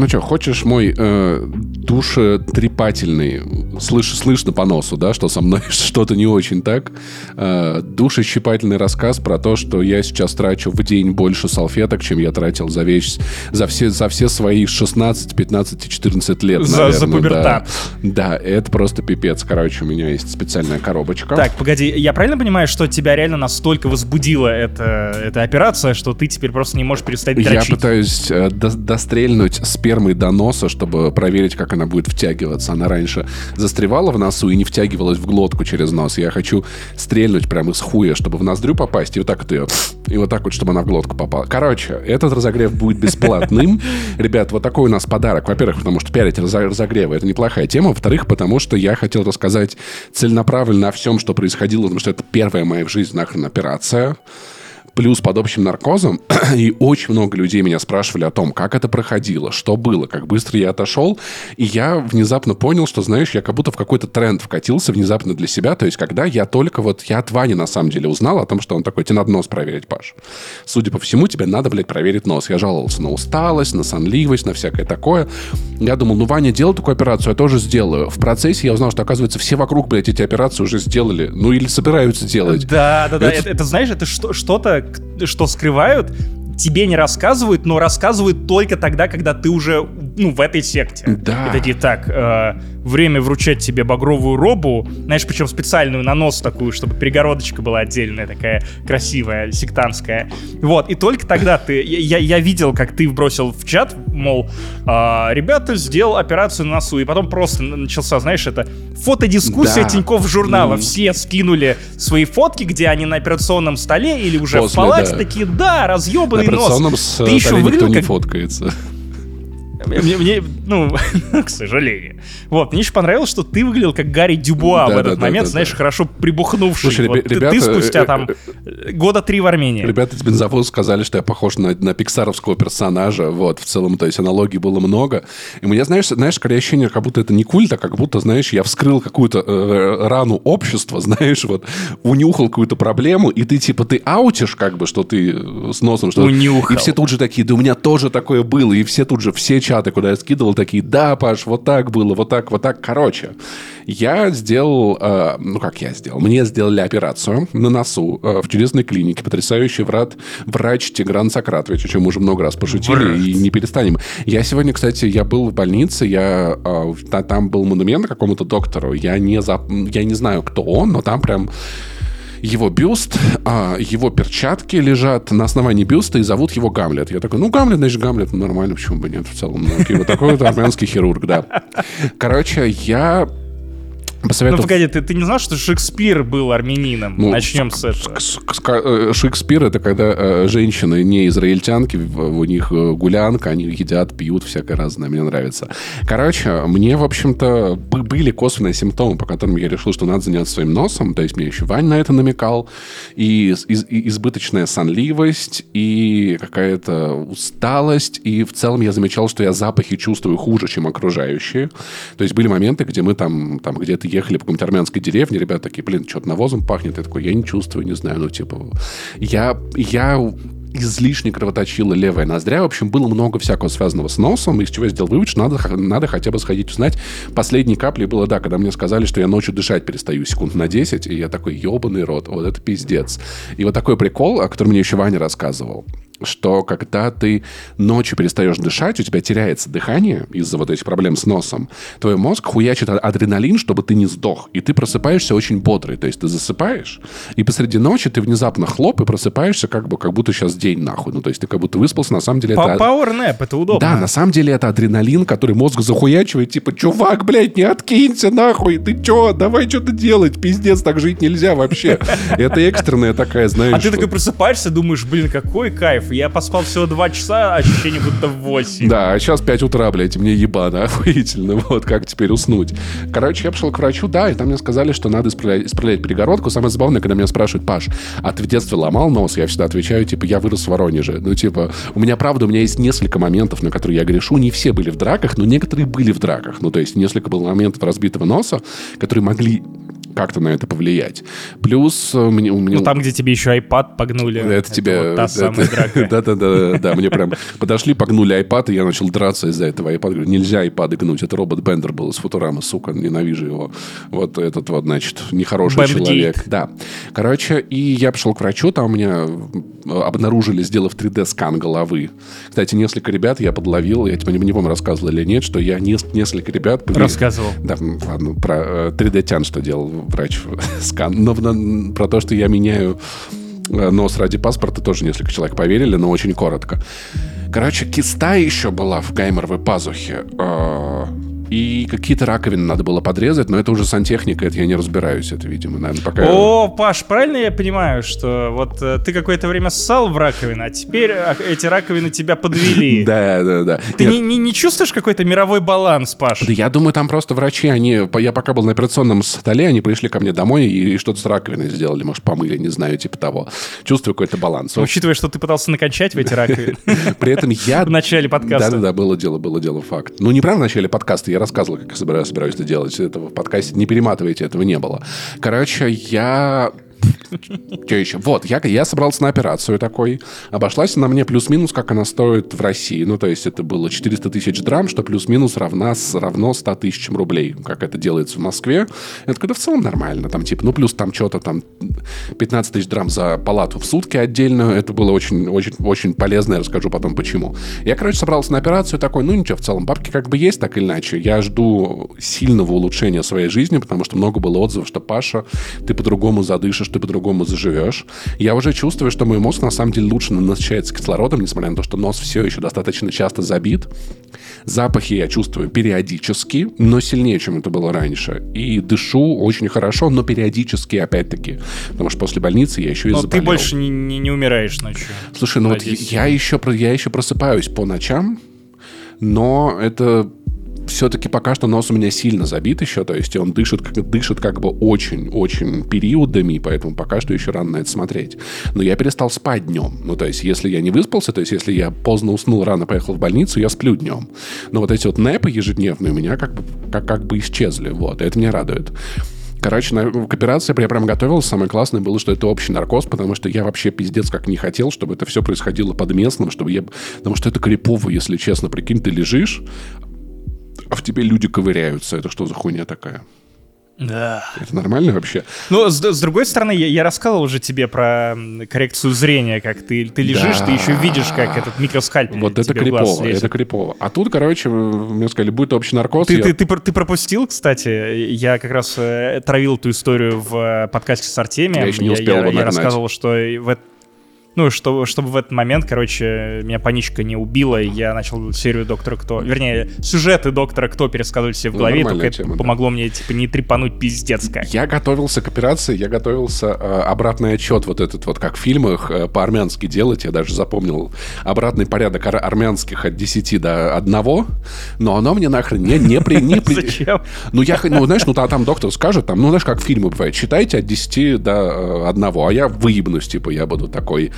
Ну что, хочешь мой э, душетрепательный, слыш, слышно по носу, да, что со мной что-то не очень так, э, душещипательный рассказ про то, что я сейчас трачу в день больше салфеток, чем я тратил за весь, за все, за все свои 16, 15, 14 лет, за, наверное. За пубертат. Да. да, это просто пипец. Короче, у меня есть специальная коробочка. Так, погоди, я правильно понимаю, что тебя реально настолько возбудила эта, эта операция, что ты теперь просто не можешь перестать дрочить? Я пытаюсь э, до, дострельнуть спермой до носа, чтобы проверить, как она будет втягиваться. Она раньше застревала в носу и не втягивалась в глотку через нос. Я хочу стрельнуть прямо из хуя, чтобы в ноздрю попасть, и вот так вот ее... И вот так вот, чтобы она в глотку попала. Короче, этот разогрев будет бесплатным. Ребят, вот такой у нас подарок. Во-первых, потому что пиарить разогревы — это неплохая тема. Во-вторых, потому что я хотел рассказать целенаправленно о всем, что происходило, потому что это первая моя в жизни нахрен операция плюс под общим наркозом, и очень много людей меня спрашивали о том, как это проходило, что было, как быстро я отошел, и я внезапно понял, что, знаешь, я как будто в какой-то тренд вкатился внезапно для себя, то есть когда я только вот, я от Вани на самом деле узнал о том, что он такой, тебе надо нос проверить, Паш. Судя по всему, тебе надо, блядь, проверить нос. Я жаловался на усталость, на сонливость, на всякое такое. Я думал, ну, Ваня делал такую операцию, я тоже сделаю. В процессе я узнал, что, оказывается, все вокруг, блядь, эти операции уже сделали, ну, или собираются делать. Да, да, да, это, это, это знаешь, это что-то, что скрывают, тебе не рассказывают, но рассказывают только тогда, когда ты уже ну, в этой секте. Да. И такие, так, э, время вручать тебе багровую робу, знаешь, причем специальную на нос такую, чтобы перегородочка была отдельная, такая красивая, сектантская. Вот, и только тогда ты... Я, я видел, как ты бросил в чат, мол, э, ребята, сделал операцию на носу, и потом просто начался, знаешь, это фотодискуссия да. Тинькофф журнала. Mm. Все скинули свои фотки, где они на операционном столе или уже После, в палате, да. такие, да, разъебанный нос. С ты еще выглядел никто как... не фоткается. Мне, мне, ну, к сожалению. Вот, мне еще понравилось, что ты выглядел как Гарри Дюбуа да, в этот да, момент, да, знаешь, хорошо прибухнувший. Слушай, вот ребята, ты, ты спустя э, там э, года три в Армении. Ребята из бензовоза сказали, что я похож на, на пиксаровского персонажа, вот, в целом, то есть аналогий было много. И у меня, знаешь, знаешь, скорее ощущение, как будто это не культ, а как будто, знаешь, я вскрыл какую-то э, рану общества, знаешь, вот, унюхал какую-то проблему, и ты, типа, ты аутишь, как бы, что ты с носом, что... Унюхал. И все тут же такие, да у меня тоже такое было, и все тут же, все чаты, куда я скидывал, такие, да, Паш, вот так было, вот так, вот так. Короче, я сделал, э, ну как я сделал, мне сделали операцию на носу э, в чудесной клинике, потрясающий врат, врач Тигран Сократович, о чем уже много раз пошутили Брат. и не перестанем. Я сегодня, кстати, я был в больнице, я, э, там был монумент какому-то доктору, я не, за, я не знаю, кто он, но там прям его бюст, а его перчатки лежат на основании бюста и зовут его Гамлет. Я такой, ну, Гамлет, значит, Гамлет, ну, нормально, почему бы нет, в целом. Ну, вот такой вот армянский хирург, да. Короче, я Посоветовал... Ну, погоди, ты, ты не знал, что Шекспир был армянином? Ну, Начнем с этого. Э, Шекспир — это когда э, женщины не израильтянки, у них э, гулянка, они едят, пьют, всякое разное, мне нравится. Короче, мне, в общем-то, были косвенные симптомы, по которым я решил, что надо заняться своим носом, то есть мне еще Вань на это намекал, и, из, и избыточная сонливость, и какая-то усталость, и в целом я замечал, что я запахи чувствую хуже, чем окружающие. То есть были моменты, где мы там, там где-то ехали по какой-то армянской деревне, ребята такие, блин, что-то навозом пахнет. Я такой, я не чувствую, не знаю, ну, типа... Я, я излишне кровоточила левая ноздря. В общем, было много всякого связанного с носом, из чего я сделал вывод, что надо, надо хотя бы сходить узнать. Последней каплей было, да, когда мне сказали, что я ночью дышать перестаю секунд на 10, и я такой, ебаный рот, вот это пиздец. И вот такой прикол, о котором мне еще Ваня рассказывал что когда ты ночью перестаешь дышать, у тебя теряется дыхание из-за вот этих проблем с носом, твой мозг хуячит адреналин, чтобы ты не сдох, и ты просыпаешься очень бодрый. То есть ты засыпаешь, и посреди ночи ты внезапно хлоп и просыпаешься как бы как будто сейчас день нахуй. Ну, то есть ты как будто выспался, на самом деле это... Power nap, это удобно. Да, на самом деле это адреналин, который мозг захуячивает, типа, чувак, блядь, не откинься нахуй, ты чё, давай что-то делать, пиздец, так жить нельзя вообще. Это экстренная такая, знаешь... А ты такой просыпаешься, думаешь, блин, какой кайф, я поспал всего 2 часа, а ощущение будто 8. Да, а сейчас 5 утра, блядь, мне ебано, охуительно. Вот как теперь уснуть. Короче, я пошел к врачу, да, и там мне сказали, что надо исправлять, исправлять перегородку. Самое забавное, когда меня спрашивают, Паш, а ты в детстве ломал нос? Я всегда отвечаю, типа, я вырос в Воронеже. Ну, типа, у меня, правда, у меня есть несколько моментов, на которые я грешу. Не все были в драках, но некоторые были в драках. Ну, то есть, несколько было моментов разбитого носа, которые могли как-то на это повлиять. Плюс у меня... У меня... Ну, там, где тебе еще iPad погнули. Это, это тебе... Вот та это, самая драка. Да-да-да, да, мне прям подошли, погнули iPad, и я начал драться из-за этого iPad. Говорю, нельзя iPad гнуть. Это робот Бендер был из Футурамы, сука, ненавижу его. Вот этот вот, значит, нехороший человек. Да. Короче, и я пришел к врачу, там у меня обнаружили, сделав 3D-скан головы. Кстати, несколько ребят я подловил, я тебе не, не помню, рассказывал или нет, что я нес- несколько ребят... Рассказывал. да, ладно, про э, 3D-тян, что делал врач скан. Но в- про то, что я меняю э, нос ради паспорта, тоже несколько человек поверили, но очень коротко. Короче, киста еще была в гайморовой пазухе. И какие-то раковины надо было подрезать, но это уже сантехника, это я не разбираюсь, это, видимо, наверное, пока... О, Паш, правильно я понимаю, что вот э, ты какое-то время ссал в раковину, а теперь а, эти раковины тебя подвели? Да, да, да. Ты не, чувствуешь какой-то мировой баланс, Паш? Да я думаю, там просто врачи, они... Я пока был на операционном столе, они пришли ко мне домой и что-то с раковиной сделали, может, помыли, не знаю, типа того. Чувствую какой-то баланс. Учитывая, что ты пытался накончать в эти раковины При этом я... в начале подкаста. Да-да-да, было дело, было дело, факт. Ну, не прямо в начале подкаста, я рассказывал, как я собираюсь, это делать. Этого в подкасте не перематывайте, этого не было. Короче, я... Что еще? Вот, я, я собрался на операцию такой. Обошлась она мне плюс-минус, как она стоит в России. Ну, то есть это было 400 тысяч драм, что плюс-минус равна, равно 100 тысячам рублей, как это делается в Москве. Это когда в целом нормально. Там типа, ну, плюс там что-то там 15 тысяч драм за палату в сутки отдельно. Это было очень, очень, очень полезно. Я расскажу потом, почему. Я, короче, собрался на операцию такой, ну, ничего, в целом, бабки как бы есть, так или иначе. Я жду сильного улучшения своей жизни, потому что много было отзывов, что Паша, ты по-другому задышишь, ты по-другому заживешь. Я уже чувствую, что мой мозг на самом деле лучше насыщается кислородом, несмотря на то, что нос все еще достаточно часто забит. Запахи я чувствую периодически, но сильнее, чем это было раньше. И дышу очень хорошо, но периодически, опять-таки. Потому что после больницы я еще и Но заболел. ты больше не, не- не умираешь ночью. Слушай, ну вот я еще, я еще просыпаюсь по ночам, но это все-таки пока что нос у меня сильно забит еще, то есть он дышит, дышит как бы очень-очень периодами, поэтому пока что еще рано на это смотреть. Но я перестал спать днем. Ну, то есть, если я не выспался, то есть, если я поздно уснул, рано поехал в больницу, я сплю днем. Но вот эти вот непы ежедневные у меня как бы, как, как бы исчезли, вот, это меня радует. Короче, на, к операции я прям готовился. Самое классное было, что это общий наркоз, потому что я вообще пиздец как не хотел, чтобы это все происходило под местным, чтобы я... Потому что это крипово, если честно. Прикинь, ты лежишь, а в тебе люди ковыряются. Это что за хуйня такая? Да. Это нормально вообще? Ну, с, с другой стороны, я, я рассказывал уже тебе про коррекцию зрения, как ты, ты лежишь, Да. ты еще видишь, как этот микроскальпель Вот это крипово, это крипово. А тут, короче, мне сказали, будет общий наркоз. Ты, я- ты, ты, ты пропустил, кстати, я как раз э, травил эту историю в э, подкасте с Артемием. Я еще не успел я, его я нагнать. рассказывал, что в эт- ну, что, чтобы в этот момент, короче, меня паничка не убила, и я начал серию Доктора Кто... Вернее, сюжеты Доктора Кто пересказывали себе в Ну, голове, нормальная только это тема, да. помогло мне, типа, не трепануть пиздец как. Я готовился к операции, я готовился э, обратный отчет вот этот вот, как в фильмах, э, по-армянски делать. Я даже запомнил обратный порядок ар- армянских от 10 до 1, но оно мне нахрен не, не при... Не при... Зачем? Ну, я, ну, знаешь, ну, та- там доктор скажет, там, ну, знаешь, как фильмы бывают, считайте от 10 до 1, а я выебнусь, типа, я буду такой,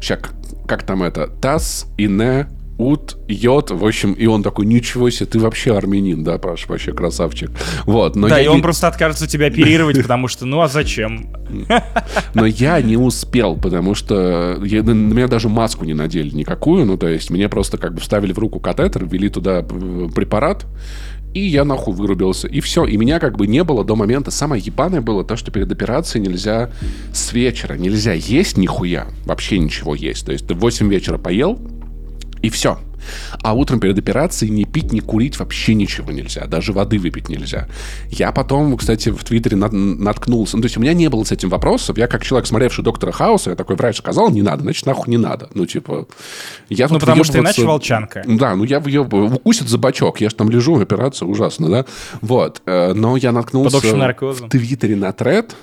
сейчас, как там это, тас и не ут, йод, в общем, и он такой, ничего себе, ты вообще армянин, да, Паш, вообще красавчик. Вот, но Да, я и он не- просто откажется тебя оперировать, потому что, ну а зачем? Но я не успел, потому что я- на на меня даже маску не надели никакую. Ну, то есть, мне просто как бы вставили в руку катетер, ввели туда э, препарат, и я нахуй вырубился. И все. И меня как бы не было до момента. Самое ебаное было то, что перед операцией нельзя с вечера, нельзя есть нихуя. Вообще ничего есть. То есть, ты в 8 вечера поел, и все. А утром перед операцией ни пить, ни курить вообще ничего нельзя. Даже воды выпить нельзя. Я потом, кстати, в Твиттере нат- наткнулся. Ну, то есть у меня не было с этим вопросов. Я как человек, смотревший «Доктора Хауса», я такой врач сказал, не надо, значит, нахуй не надо. Ну, типа... Я Ну, потому что иначе волчанка. Да, ну я въебываю. Укусит за бачок. Я же там лежу, операция ужасно, да? Вот. Э, Но я наткнулся в Твиттере на тред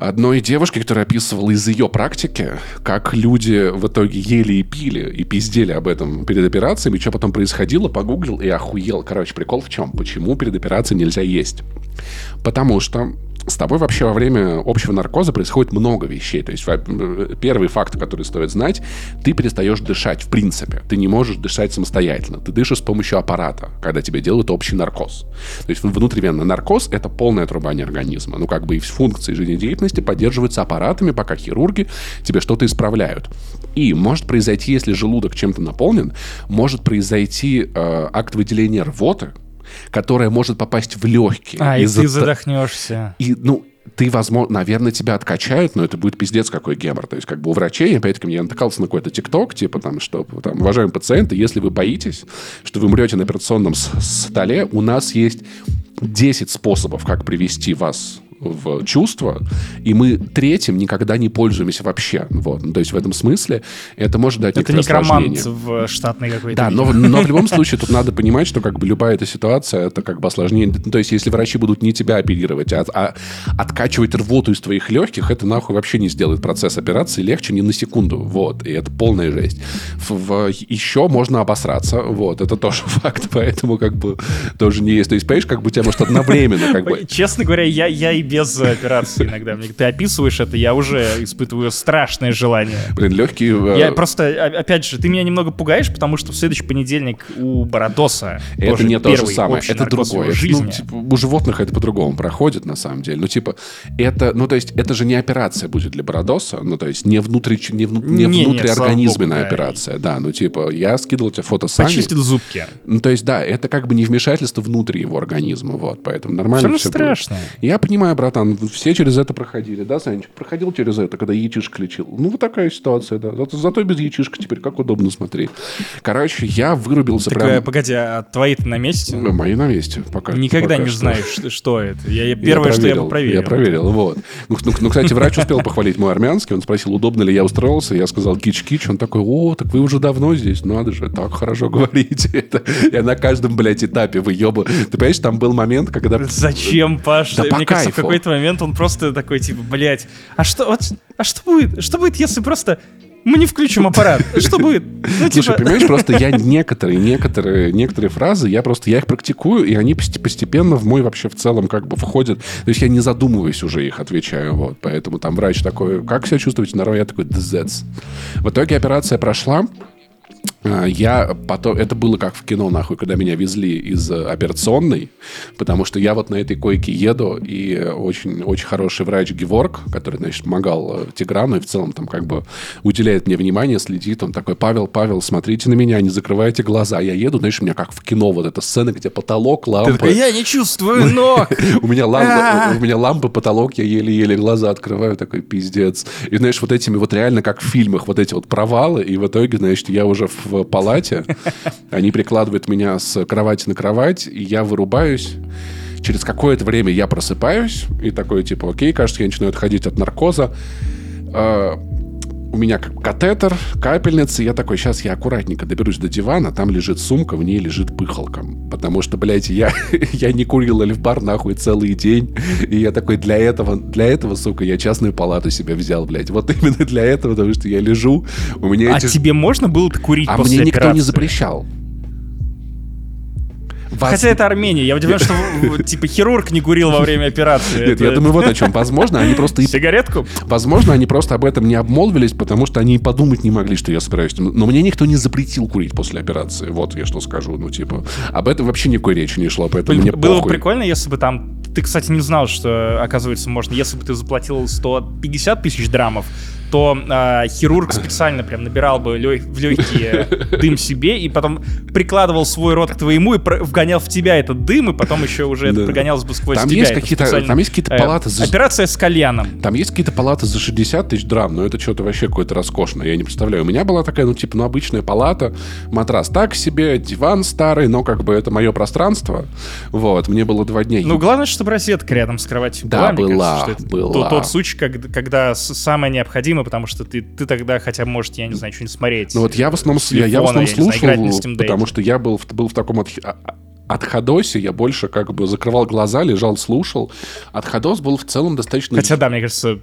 одной девушки, которая описывала из ее практики, как люди в итоге ели и пили, и пиздели об этом перед операциями, что потом происходило, погуглил и охуел. Короче, прикол в чем? Почему перед операцией нельзя есть? Потому что с тобой вообще во время общего наркоза происходит много вещей. То есть первый факт, который стоит знать, ты перестаешь дышать в принципе. Ты не можешь дышать самостоятельно. Ты дышишь с помощью аппарата, когда тебе делают общий наркоз. То есть внутривенный наркоз — это полное отрубание организма. Ну, как бы и функции жизнедеятельности поддерживаются аппаратами, пока хирурги тебе что-то исправляют. И может произойти, если желудок чем-то наполнен, может произойти э, акт выделения рвоты, которая может попасть в легкие. А, и ты задохнешься. И, ну, ты, возможно, наверное, тебя откачают, но это будет пиздец какой гемор. То есть, как бы у врачей, опять-таки, мне натыкался на какой-то тикток, типа там, что, там, уважаемые пациенты, если вы боитесь, что вы умрете на операционном столе, у нас есть 10 способов, как привести вас в чувство, и мы третьим никогда не пользуемся вообще. Вот. То есть в этом смысле это может дать Это некромант в штатной какой-то. Да, но, но в любом случае тут надо понимать, что как бы любая эта ситуация, это как бы осложнение. То есть если врачи будут не тебя оперировать, а, а откачивать рвоту из твоих легких, это нахуй вообще не сделает процесс операции легче ни на секунду. Вот. И это полная жесть. В, в, еще можно обосраться. Вот. Это тоже факт, поэтому как бы тоже не есть. То есть, понимаешь, как бы у тебя может одновременно как бы... Честно говоря, я, я и без операции иногда. Мне ты описываешь это, я уже испытываю страшное желание. Блин, легкие... Я просто, опять же, ты меня немного пугаешь, потому что в следующий понедельник у Барадоса Это не то же самое, это другое. Ну, типа, у животных это по-другому проходит, на самом деле. Ну, типа, это, ну, то есть, это же не операция будет для Барадоса, ну, то есть, не, внутри, не, вну, не, не внутриорганизменная операция, да. ну, типа, я скидывал тебе фото Сани. Почистил зубки. Ну, то есть, да, это как бы не вмешательство внутри его организма, вот, поэтому нормально все страшно. Будет. Я понимаю, братан, все через это проходили, да, Санечек? Проходил через это, когда яичишка лечил. Ну, вот такая ситуация, да. Зато, зато без яичишка теперь как удобно смотреть. Короче, я вырубился так, прям... Э, погоди, а твои-то на месте? Ну, мои на месте. Пока, Никогда пока не что. знаешь, что это. Я, я первое, я проверил, что я бы проверил. Я проверил, вот. Ну, ну, ну, кстати, врач успел похвалить мой армянский. Он спросил, удобно ли я устроился. Я сказал кич-кич. Он такой, о, так вы уже давно здесь. Надо же, так хорошо говорите. Это. Я на каждом, блядь, этапе выебу. Ты понимаешь, там был момент, когда... Зачем, Паш? Да по кайфу. В какой-то момент он просто такой, типа, блядь, а что, вот, а что будет? Что будет, если просто мы не включим аппарат. Что будет? Ну, типа... Слушай, понимаешь, просто я некоторые, некоторые, некоторые фразы, я просто, я их практикую, и они постепенно в мой вообще в целом как бы входят. То есть я не задумываюсь уже их, отвечаю. Вот. Поэтому там врач такой, как себя чувствуете на Я такой, дзец. В итоге операция прошла. А, я потом... Это было как в кино, нахуй, когда меня везли из э, операционной, потому что я вот на этой койке еду, и очень, очень хороший врач Геворг, который, значит, помогал э, Тиграну, и в целом там как бы уделяет мне внимание, следит, он такой, Павел, Павел, смотрите на меня, не закрывайте глаза. Я еду, знаешь, у меня как в кино вот эта сцена, где потолок, лампа. Ты такой, я не чувствую ног! У меня лампа, у меня лампа, потолок, я еле-еле глаза открываю, такой пиздец. И, знаешь, вот этими вот реально, как в фильмах, вот эти вот провалы, и в итоге, значит, я уже в палате. Они прикладывают меня с кровати на кровать, и я вырубаюсь. Через какое-то время я просыпаюсь и такой, типа, окей, кажется, я начинаю отходить от наркоза. У меня как катетер, капельница. Я такой, сейчас я аккуратненько доберусь до дивана, там лежит сумка, в ней лежит пыхалка. Потому что, блядь, я, я не курил эльфбар нахуй целый день. И я такой, для этого, для этого, сука, я частную палату себе взял, блядь. Вот именно для этого, потому что я лежу, у меня А эти... тебе можно было курить А после мне никто операции? не запрещал. Вас- Хотя это Армения. Я удивлен, что типа хирург не курил во время операции. Нет, Это- я думаю, вот о чем. Возможно, они просто Сигаретку? Возможно, они просто об этом не обмолвились, потому что они и подумать не могли, что я собираюсь. Но мне никто не запретил курить после операции. Вот я что скажу. Ну, типа, об этом вообще никакой речи не шло, поэтому мне Было бы похуй. прикольно, если бы там... Ты, кстати, не знал, что, оказывается, можно... Если бы ты заплатил 150 тысяч драмов, то а, хирург специально прям набирал бы лё- в легкие дым себе и потом прикладывал свой рот к твоему и про- вгонял в тебя этот дым, и потом еще уже это Да. прогонялось бы сквозь Там тебя. есть какие-то- специально- там есть какие-то э, палаты за- Операция с кальяном. Там есть какие-то палаты за 60 тысяч драм, но это что-то вообще какое-то роскошное, я не представляю. У меня была такая, ну, типа, ну, обычная палата, матрас так себе, диван старый, но как бы это мое пространство. Вот, мне было два дня. Ну, главное, чтобы розетка рядом с кроватью Да, была. мне была, кажется, была. Тот, тот случай, когда, когда самое необходимое, потому что ты, ты тогда хотя бы, может, я не знаю, что-нибудь смотреть. Ну вот я в основном, С я, я в основном телефона, я знаю, слушал, Deck. потому что я был, в- был в таком а- а- отходосе, я больше как бы закрывал глаза, лежал, слушал. Отходос был в целом достаточно... Хотя, да, мне кажется,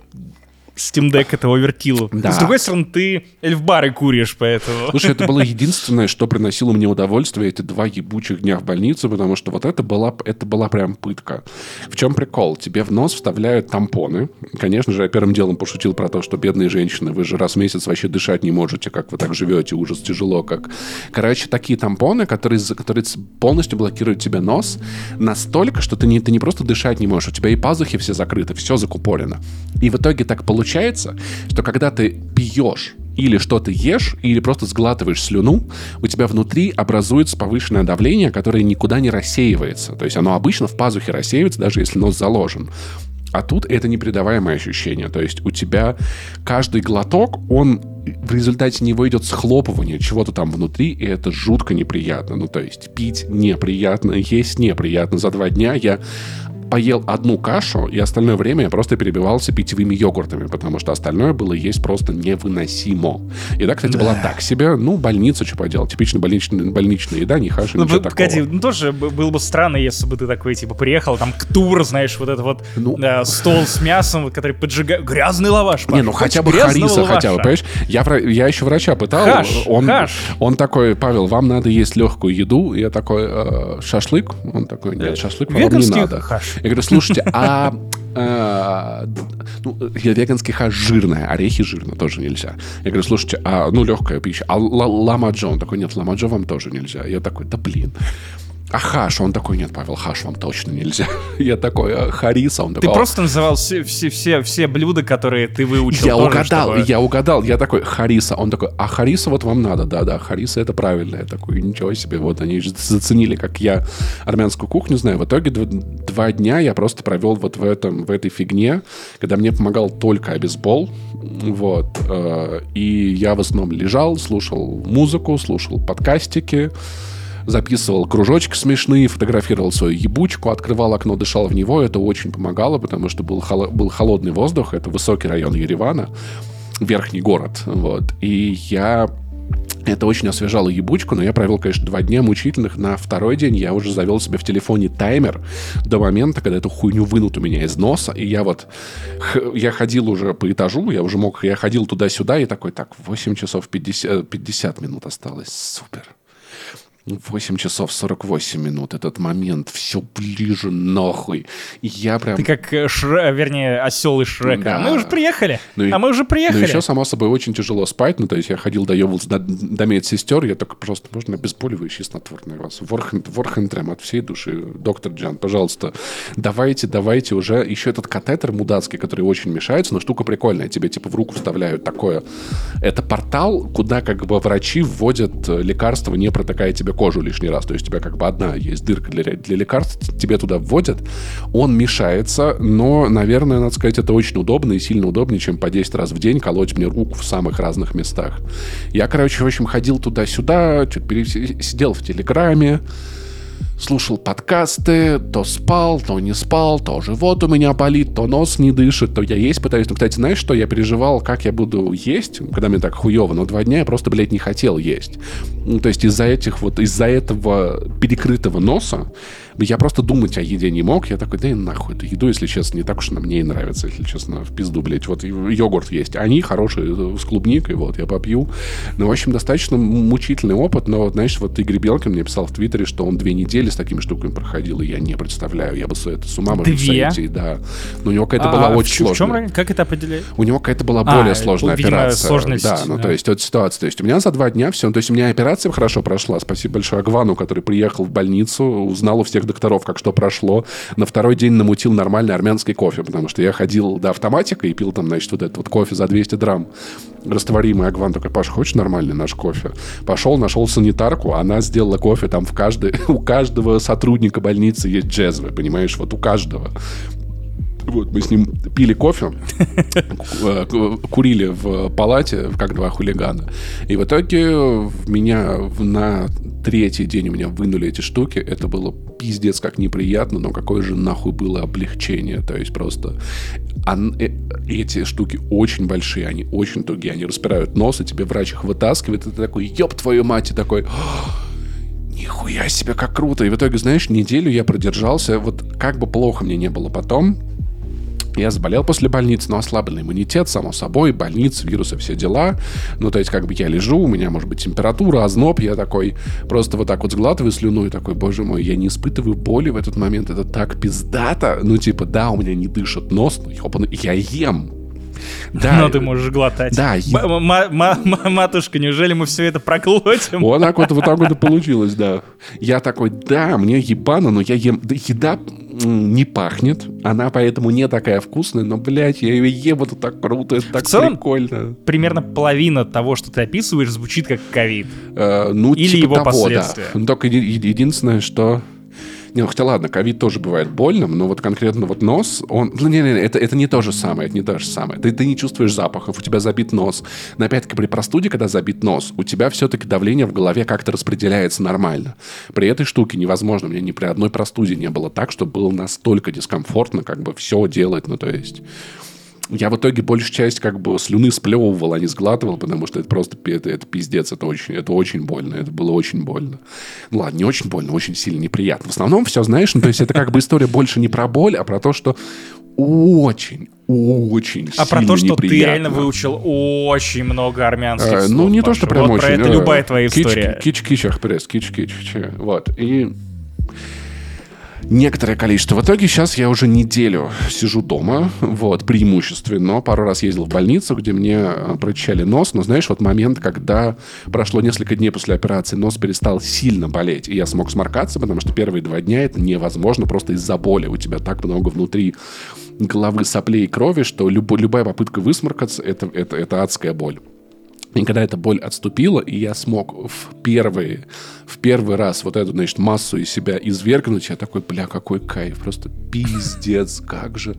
Steam Deck это оверкилл. Да. С другой стороны, ты эльфбары куришь, поэтому... Слушай, это было единственное, что приносило мне удовольствие эти два ебучих дня в больнице, потому что вот это была, это была прям пытка. В чем прикол? Тебе в нос вставляют тампоны. Конечно же, я первым делом пошутил про то, что бедные женщины, вы же раз в месяц вообще дышать не можете, как вы так живете, ужас тяжело, как... Короче, такие тампоны, которые, которые полностью блокируют тебе нос настолько, что ты не, ты не просто дышать не можешь, у тебя и пазухи все закрыты, все закупорено. И в итоге так получается, что когда ты пьешь или что-то ешь, или просто сглатываешь слюну, у тебя внутри образуется повышенное давление, которое никуда не рассеивается. То есть оно обычно в пазухе рассеивается, даже если нос заложен. А тут это непередаваемое ощущение. То есть у тебя каждый глоток, он в результате него идет схлопывание чего-то там внутри, и это жутко неприятно. Ну, то есть пить неприятно, есть неприятно. За два дня я поел одну кашу, и остальное время я просто перебивался питьевыми йогуртами, потому что остальное было есть просто невыносимо. Еда, кстати, да. была так себе. Ну, больница, что поделать. Типично больничная, больничная еда, не хаши, ну, ничего такого. ну, тоже было бы странно, если бы ты такой, типа, приехал, там, к тур, знаешь, вот это вот ну, э, стол с мясом, который поджигает... Грязный лаваш, Паша. Не, ну хотя бы хариса хотя бы, понимаешь? Я, я еще врача пытал. Хаш, он, хаш. он такой, Павел, вам надо есть легкую еду. И я такой, э, шашлык? Он такой, нет, шашлык вам не надо. Хаш. Я говорю, слушайте, а э, ну, я веганский хаш жирная, орехи жирно тоже нельзя. Я говорю, слушайте, а, ну, легкая пища, а ламаджо? Он такой, нет, ламаджо вам тоже нельзя. Я такой, да блин. А хаш? Он такой, нет, Павел, хаш вам точно нельзя. Я такой, а, хариса? Он такой, Ты просто называл все, все, все, все блюда, которые ты выучил. Я тоже, угадал, чтобы... я угадал. Я такой, хариса. Он такой, а хариса вот вам надо. Да-да, хариса это правильно. Я такой, ничего себе. Вот они заценили, как я армянскую кухню знаю. В итоге два, два дня я просто провел вот в, этом, в этой фигне, когда мне помогал только обезбол. Вот. Э, и я в основном лежал, слушал музыку, слушал подкастики, записывал кружочки смешные, фотографировал свою ебучку, открывал окно, дышал в него. Это очень помогало, потому что был, холо- был холодный воздух. Это высокий район Еревана, верхний город. Вот. И я это очень освежало ебучку, но я провел, конечно, два дня мучительных. На второй день я уже завел себе в телефоне таймер до момента, когда эту хуйню вынут у меня из носа. И я вот... Я ходил уже по этажу, я уже мог... Я ходил туда-сюда и такой, так, 8 часов 50, 50 минут осталось. Супер. 8 часов 48 минут. Этот момент все ближе нахуй. И я прям... Ты как, э, Шре... вернее, осел из Шрека. Да. Мы уже приехали. Ну и- а мы уже приехали. Ну, еще, само собой, очень тяжело спать. Ну, то есть я ходил, доебывался до, до медсестер. Я только просто, можно обезболивающее снотворное вас? Ворхен, Ворхентрем от всей души. Доктор Джан, пожалуйста, давайте, давайте уже. Еще этот катетер мудацкий, который очень мешается, но штука прикольная. Тебе, типа, в руку вставляют такое. Это портал, куда, как бы, врачи вводят э, лекарства, не протыкая тебе кожу лишний раз. То есть у тебя, как бы, одна есть дырка для, для лекарств, тебе туда вводят. Он мешается, но, наверное, надо сказать, это очень удобно и сильно удобнее, чем по 10 раз в день колоть мне руку в самых разных местах. Я, короче, в общем, ходил туда-сюда, сидел в Телеграме, слушал подкасты, то спал, то не спал, то живот у меня болит, то нос не дышит, то я есть пытаюсь. Ну, кстати, знаешь, что я переживал, как я буду есть, когда мне так хуево, но два дня я просто, блядь, не хотел есть. Ну, то есть из-за этих вот, из-за этого перекрытого носа я просто думать о еде не мог. Я такой, да и нахуй эту еду, если честно, не так уж она мне и нравится, если честно, в пизду, блядь. Вот йогурт есть. Они хорошие, э, с клубникой, вот, я попью. Ну, в общем, достаточно мучительный опыт, но, знаешь, вот Игорь Белкин мне писал в Твиттере, что он две недели с такими штуками проходил, и я не представляю, я бы с, это, с ума может сойти, да. Но у него какая-то А, была в очень В чем сложная. разница? Как это определяет? У него какая-то была А, более сложная видимо, операция. сложность, да, ну да. то есть вот ситуация. То есть у меня за два дня все. То есть у меня операция хорошо прошла. Спасибо большое Агвану, который приехал в больницу, узнал у всех докторов, как что прошло. На второй день намутил нормальный армянский кофе, потому что я ходил до автоматика и пил там, значит, вот этот вот кофе за 200 драм. Растворимый Агван такой, Паша, хочешь нормальный наш кофе? Пошел, нашел санитарку, она сделала кофе там в каждой, у каждого сотрудника больницы есть джезвы, понимаешь, вот у каждого. Вот, мы с ним пили кофе, э, курили в палате, как два хулигана. И в итоге в меня на третий день у меня вынули эти штуки. Это было пиздец как неприятно, но какое же нахуй было облегчение. То есть просто э, эти штуки очень большие, они очень тугие, они распирают нос, и тебе врач их вытаскивает, и ты такой, ёб твою мать, и такой, нихуя себе, как круто. И в итоге, знаешь, неделю я продержался, вот как бы плохо мне не было потом, Я заболел после больницы, но ослабленный иммунитет, само собой, больница, вирусы, все дела. Ну, то есть, как бы я лежу, у меня может быть температура, озноб, я такой просто вот так вот сглатываю слюну и такой, боже мой, я не испытываю боли в этот момент, это так пиздато. Ну, типа, да, у меня не дышит нос, но я ем. Да. Но ты можешь глотать. Да. Матушка, неужели мы все это проглотим? Вот так вот, вот так вот и получилось, да. Я такой, да, мне ебано, но я ем... Еда не пахнет, она поэтому не такая вкусная, но, блядь, я ее ем, это так круто, это так целом, прикольно. примерно половина того, что ты описываешь, звучит как ковид. Э, ну, Или типа его того, последствия. Да. Ну, только единственное, что не, ну хотя ладно, ковид тоже бывает больным, но вот конкретно вот нос, он... Ну, не, не, не, это, это не то же самое, это не то же самое. Ты, ты не чувствуешь запахов, у тебя забит нос. Но опять-таки при простуде, когда забит нос, у тебя все-таки давление в голове как-то распределяется нормально. При этой штуке невозможно. Мне ни при одной простуде не было так, что было настолько дискомфортно, как бы все делать, ну то есть я в итоге большую часть как бы слюны сплевывал, а не сглатывал, потому что это просто это, это пиздец, это очень, это очень больно, это было очень больно. Ну ладно, не очень больно, очень сильно неприятно. В основном все, знаешь, ну, то есть это как бы история больше не про боль, а про то, что очень, очень А про то, что неприятно. ты реально выучил очень много армянских а, слов. Ну, не Паша. то, что прям вот очень. про это любая твоя история. Кич-кич, ахпресс, кич-кич. Вот. И некоторое количество. В итоге сейчас я уже неделю сижу дома, вот, преимущественно. Пару раз ездил в больницу, где мне э, прочищали нос. Но знаешь, вот момент, когда прошло несколько дней после операции, нос перестал сильно болеть, и я смог сморкаться, потому что первые два дня это невозможно просто из-за боли. У тебя так много внутри головы соплей и крови, что люб, любая попытка высморкаться это, это, это адская боль. И когда эта боль отступила, и я смог в первый, в первый раз вот эту, значит, массу из себя извергнуть, я такой, бля, какой кайф, просто пиздец, как же,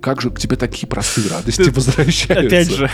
как же к тебе такие простые радости возвращаются. Опять же,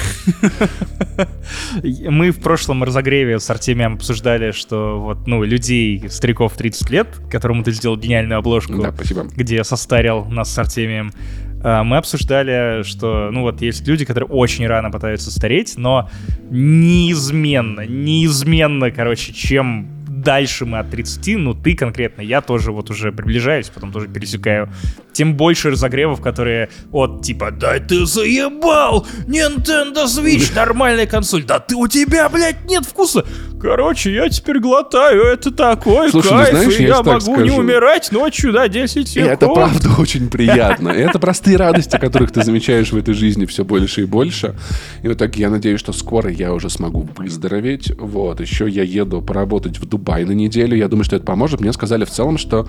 мы в прошлом разогреве с Артемием обсуждали, что вот, ну, людей, стариков 30 лет, которому ты сделал гениальную обложку, да, спасибо. где состарил нас с Артемием, мы обсуждали, что, ну вот, есть люди, которые очень рано пытаются стареть, но неизменно, неизменно, короче, чем дальше мы от 30, ну ты конкретно, я тоже вот уже приближаюсь, потом тоже пересекаю, тем больше разогревов, которые от типа «Да ты заебал! Nintendo Switch, нормальная консоль! Да ты у тебя, блядь, нет вкуса!» Короче, я теперь глотаю, это такой Слушай, кайф, ну, знаешь, и я, я могу скажу. не умирать ночью, да, 10 секунд. Это правда очень приятно. Это простые радости, которых ты замечаешь в этой жизни все больше и больше. И вот так я надеюсь, что скоро я уже смогу выздороветь. Вот, еще я еду поработать в Дубай на неделю. Я думаю, что это поможет. Мне сказали в целом, что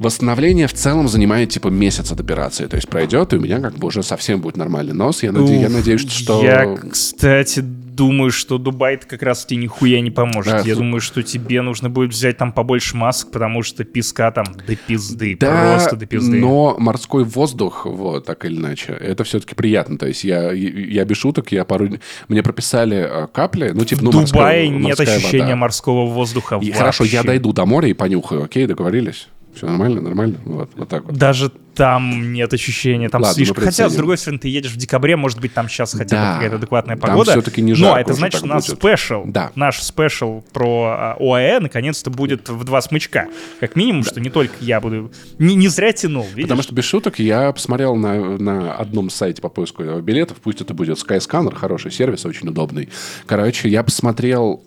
Восстановление в целом занимает типа месяц от операции. То есть пройдет, и у меня как бы уже совсем будет нормальный нос. Я, наде... Уф, я надеюсь, что... Я, кстати, думаю, что Дубай как раз тебе нихуя не поможет. Да, я су... думаю, что тебе нужно будет взять там побольше масок, потому что песка там до пизды. Да, просто до пизды. но морской воздух, вот, так или иначе, это все-таки приятно. То есть я, я без шуток, я пару... Мне прописали э, капли, ну, типа, ну, В Дубае нет ощущения вода. морского воздуха и, Хорошо, я дойду до моря и понюхаю, окей, договорились? Все нормально, нормально? Вот, вот так вот. Даже там нет ощущения, там Ладно, слишком... Хотя, с другой стороны, ты едешь в декабре, может быть, там сейчас хотя бы да, какая-то адекватная погода. Там все-таки не жарко Но это значит, у нас special, да. наш special про а, ОАЭ наконец-то будет в два смычка. Как минимум, да. что не только я буду... Не, не зря тянул, видишь? Потому что, без шуток, я посмотрел на, на одном сайте по поиску билетов, пусть это будет Skyscanner, хороший сервис, очень удобный. Короче, я посмотрел...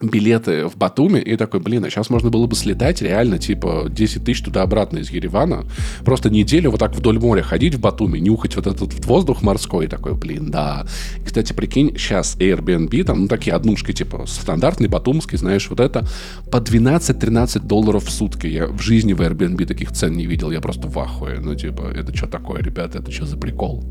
Билеты в Батуми и такой, блин, а сейчас можно было бы слетать реально, типа, 10 тысяч туда-обратно из Еревана, просто неделю вот так вдоль моря ходить в Батуми, нюхать вот этот воздух морской, и такой, блин, да. Кстати, прикинь, сейчас Airbnb, там, ну, такие однушки, типа, стандартный батумский, знаешь, вот это по 12-13 долларов в сутки. Я в жизни в Airbnb таких цен не видел, я просто в ахуе. Ну, типа, это что такое, ребята, это что за прикол?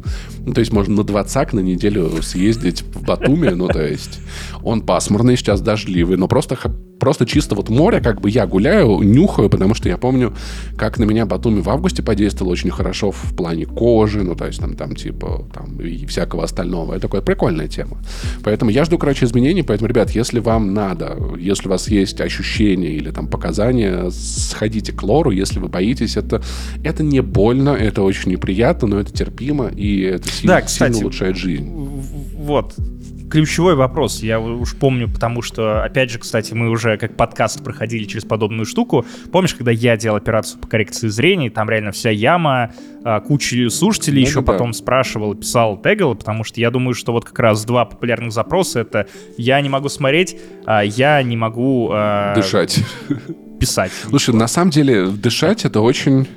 Ну, то есть, можно на двадцак на неделю съездить в Батуми, ну, то есть, он пасмурный, сейчас дождливый, счастливы, но просто, просто чисто вот море, как бы я гуляю, нюхаю, потому что я помню, как на меня Батуми в августе подействовал очень хорошо в плане кожи, ну, то есть там, там типа, там и всякого остального. Это такая прикольная тема. Поэтому я жду, короче, изменений, поэтому, ребят, если вам надо, если у вас есть ощущения или там показания, сходите к лору, если вы боитесь, это, это не больно, это очень неприятно, но это терпимо, и это сильно, да, кстати, сильно улучшает жизнь. Вот, ключевой вопрос. Я уж помню, потому что, опять же, кстати, мы уже как подкаст проходили через подобную штуку. Помнишь, когда я делал операцию по коррекции зрения, там реально вся яма, а, куча слушателей Ну еще да. потом спрашивал, писал, тегал, потому что я думаю, что вот как раз два популярных запроса это «я не могу смотреть», а «я не могу а, Дышать. писать». Слушай, на самом деле, дышать это очень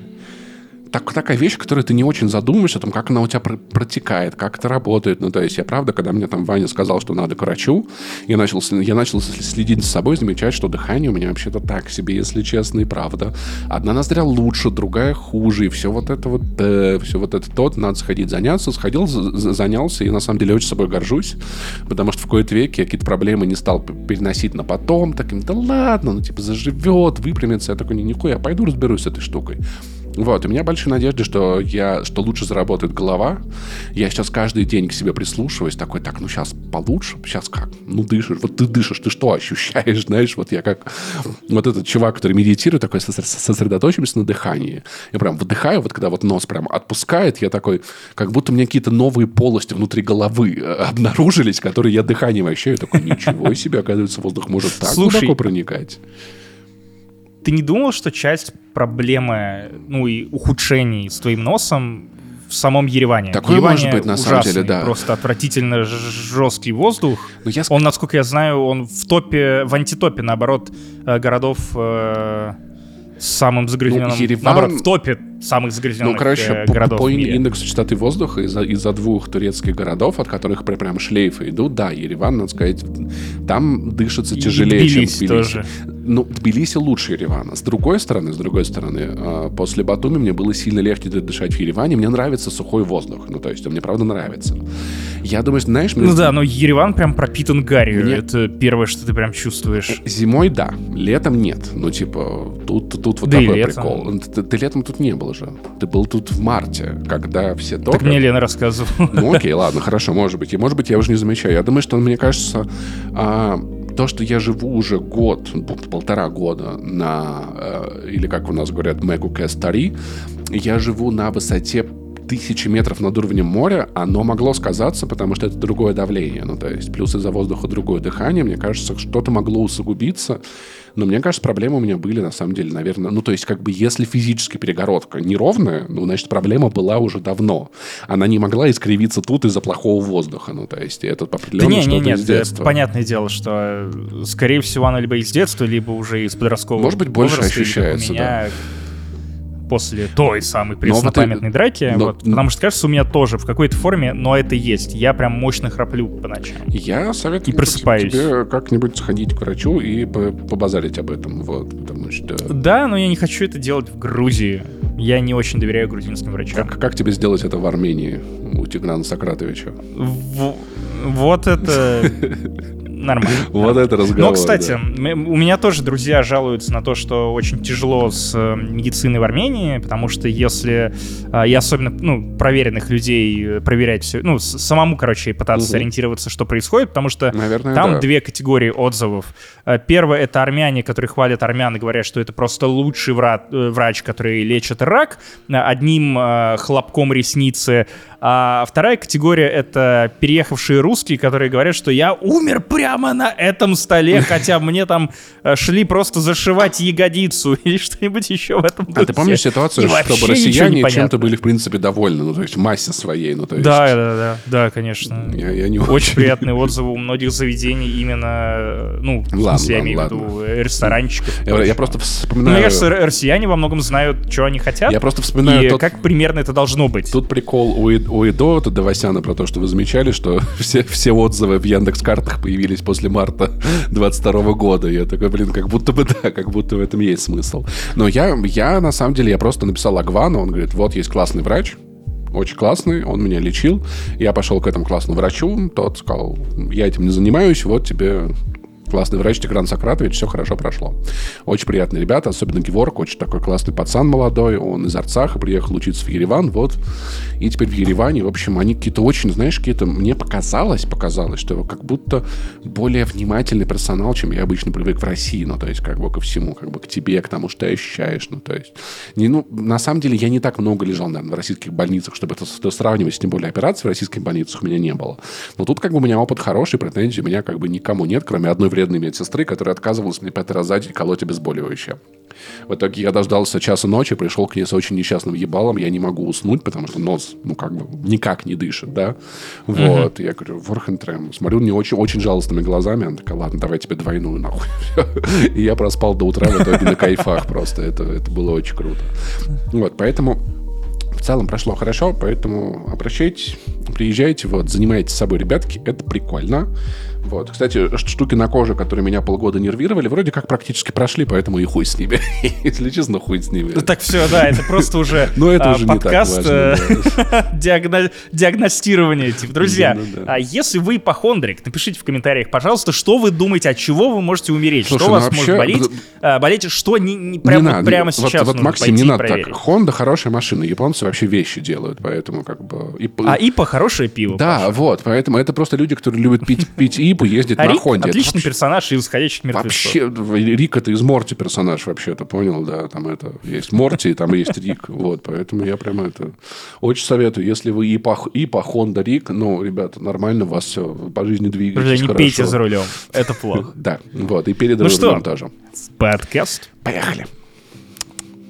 так, такая вещь, которой ты не очень задумываешься о том, как она у тебя пр- протекает, как это работает. Ну, то есть, я правда, когда мне там Ваня сказал, что надо к врачу, я начал, я начал следить за собой, замечать, что дыхание у меня вообще-то так себе, если честно, и правда. Одна ноздря лучше, другая хуже, и все вот это вот, э, все вот это тот, надо сходить заняться. Сходил, за- за- занялся, и на самом деле очень собой горжусь, потому что в какой-то веке я какие-то проблемы не стал переносить на потом, таким, да ладно, ну, типа, заживет, выпрямится. Я такой, не, нихуя, пойду разберусь с этой штукой. Вот, у меня большие надежды, что я, что лучше заработает голова. Я сейчас каждый день к себе прислушиваюсь, такой, так, ну сейчас получше, сейчас как? Ну дышишь, вот ты дышишь, ты что ощущаешь, знаешь, вот я как вот этот чувак, который медитирует, такой сосредо- сосредоточимся на дыхании. Я прям выдыхаю, вот когда вот нос прям отпускает, я такой, как будто у меня какие-то новые полости внутри головы э, обнаружились, которые я дыханием ощущаю. Я такой, ничего себе, оказывается, воздух может так Слушай, глубоко проникать. Ты не думал, что часть проблемы, ну и ухудшений с твоим носом в самом Ереване? Такое Ереване может быть, на самом ужасный, деле, да. Просто отвратительно жесткий воздух. Но я Он, насколько я знаю, он в топе, в антитопе, наоборот, э, городов э, с самым загрязненным... Ну, Ереван- Наоборот, в топе самых загрязненных Ну, короче, э, по, городов по индексу частоты воздуха из-за из двух турецких городов, от которых прям, прям шлейфы идут, да, Ереван, надо сказать, там дышится тяжелее, чем Тбилиси тоже. Ну, Тбилиси лучше Еревана. С другой стороны, с другой стороны, э, после Батуми мне было сильно легче дышать в Ереване. Мне нравится сухой воздух. Ну, то есть, он мне правда нравится. Я думаю, знаешь, мне Ну да, но Ереван прям пропитан гарью. Мне- Это первое, что ты прям чувствуешь. Зимой да, летом нет. Ну, типа, тут, тут вот Да такой прикол. Ты, ты летом тут не был же. Ты был тут в марте, когда все Так топят. мне Лена рассказывала. Ну окей, ладно, хорошо, может быть. И может быть, я уже не замечаю. Я думаю, что мне кажется, а, то, что я живу уже год, полтора года на, э, или как у нас говорят, Мегу Кэстари, я живу на высоте тысячи метров над уровнем моря, оно могло сказаться, потому что это другое давление. Ну, то есть, плюс из-за воздуха другое дыхание, мне кажется, что-то могло усугубиться. Но мне кажется, проблемы у меня были, на самом деле, наверное... Ну, то есть, как бы, если физически перегородка неровная, ну, значит, проблема была уже давно. Она не могла искривиться тут из-за плохого воздуха. Ну, то есть, это Да определенно не, не, что-то нет, из детства. понятное дело, что, э, скорее всего, она либо из детства, либо уже из подросткового Может быть, больше ощущается, меня после той самой вот преснопамятной и- драки. но- вот, потому что, кажется, у меня тоже в какой-то форме, но это есть. Я прям мощно храплю по ночам. Я советую И просыпаюсь. тебе как-нибудь сходить к врачу и по- побазарить об этом. Вот, потому что... Да, но я не хочу это делать в Грузии. Я не очень доверяю грузинским врачам. Как, как тебе сделать это в Армении у Тиграна Сократовича? В- Вот это нормально. Вот это разговор. Но, кстати, у меня тоже друзья жалуются на то, что очень тяжело с э, медициной в Армении, потому что если, а, и особенно, ну, проверенных людей э, проверять все, ну, самому, короче, пытаться сориентироваться, что происходит, потому что Наверное, там да. две категории отзывов. Э, Первое — это армяне, которые хвалят армян и говорят, что это просто лучший вра- врач, который лечит рак одним хлопком ресницы. А вторая категория — это переехавшие русские, которые говорят, что я умер прямо на этом столе, хотя мне там э, шли просто зашивать ягодицу или что-нибудь еще в этом А ты духе. помнишь ситуацию, чтобы россияне чем-то были, в принципе, довольны? Ну, то есть, массе своей. Ну, то есть, Да, да, да, да, конечно. Я, я не Очень приятные отзывы у многих заведений именно, э, ну, Ладно, я имею в виду ресторанчиков. Я, я просто Ну, вспоминаю... Мне кажется, р- россияне во многом знают, что они хотят, я просто вспоминаю и тот, как примерно это должно быть. Тут прикол у, у это Давасяна, про то, что вы замечали, что все, все отзывы в Яндекс-картах появились после марта 22 года. Я такой, блин, как будто бы да, как будто в этом есть смысл. Но я, я на самом деле, я просто написал Агвану, он говорит, вот есть классный врач, очень классный, он меня лечил. Я пошел к этому классному врачу, тот сказал, я этим не занимаюсь, вот тебе классный врач Тигран Сократович, все хорошо прошло. Очень приятные ребята, особенно Геворг, очень такой классный пацан молодой, он из Арцаха приехал учиться в Ереван, вот, и теперь в Ереване, в общем, они какие-то очень, знаешь, какие-то, мне показалось, показалось, что как будто более внимательный персонал, чем я обычно привык в России, ну, то есть, как бы ко всему, как бы к тебе, к тому, что ты ощущаешь, ну, то есть, не, ну, на самом деле, я не так много лежал, наверное, в российских больницах, чтобы это, с- сравнивать, тем более операций в российских больницах у меня не было. Но тут, как бы, у меня опыт хороший, претензий у меня, как бы, никому нет, кроме одной вредной вредной медсестры, которая отказывалась мне пятый раз за день колоть обезболивающее. В итоге я дождался часа ночи, пришел к ней с очень несчастным ебалом, я не могу уснуть, потому что нос, ну, как бы, никак не дышит, да. Вот, я говорю, Ворхентрем, смотрю не очень, очень жалостными глазами, она такая, ладно, давай тебе двойную, нахуй. И я проспал до утра в итоге на кайфах просто, это, это было очень круто. Вот, поэтому в целом прошло хорошо, поэтому обращайтесь, приезжайте, вот, занимайтесь собой, ребятки, это прикольно. Вот. Кстати, штуки на коже, которые меня полгода нервировали, вроде как практически прошли, поэтому и хуй с ними. Если честно, хуй с ними. Ну, так все, да, это просто уже уже подкаст важно, диагностирование. Типа, друзья, а если вы ипохондрик, напишите в комментариях, пожалуйста, что вы думаете, от чего вы можете умереть, что у вас ну, может болеть, а, болеть, что прямо, сейчас вот, Максим, не надо так. Honda хорошая машина, японцы вообще вещи делают, поэтому как бы... А ИПА хорошее пиво. Да, вот, поэтому это просто люди, которые любят пить, пить ИПу, ездит а на Рик Хонде. отличный вообще... персонаж из «Ходячих мертвецов». Вообще, Рик это из Морти персонаж вообще-то, понял, да, там это есть Морти, там есть Рик, вот, поэтому я прямо это очень советую, если вы и по, и по Honda Рик, ну, ребята, нормально вас все по жизни двигаетесь не хорошо. пейте за рулем, это плохо. Да, вот, и перед ну рулем тоже. Подкаст. Поехали.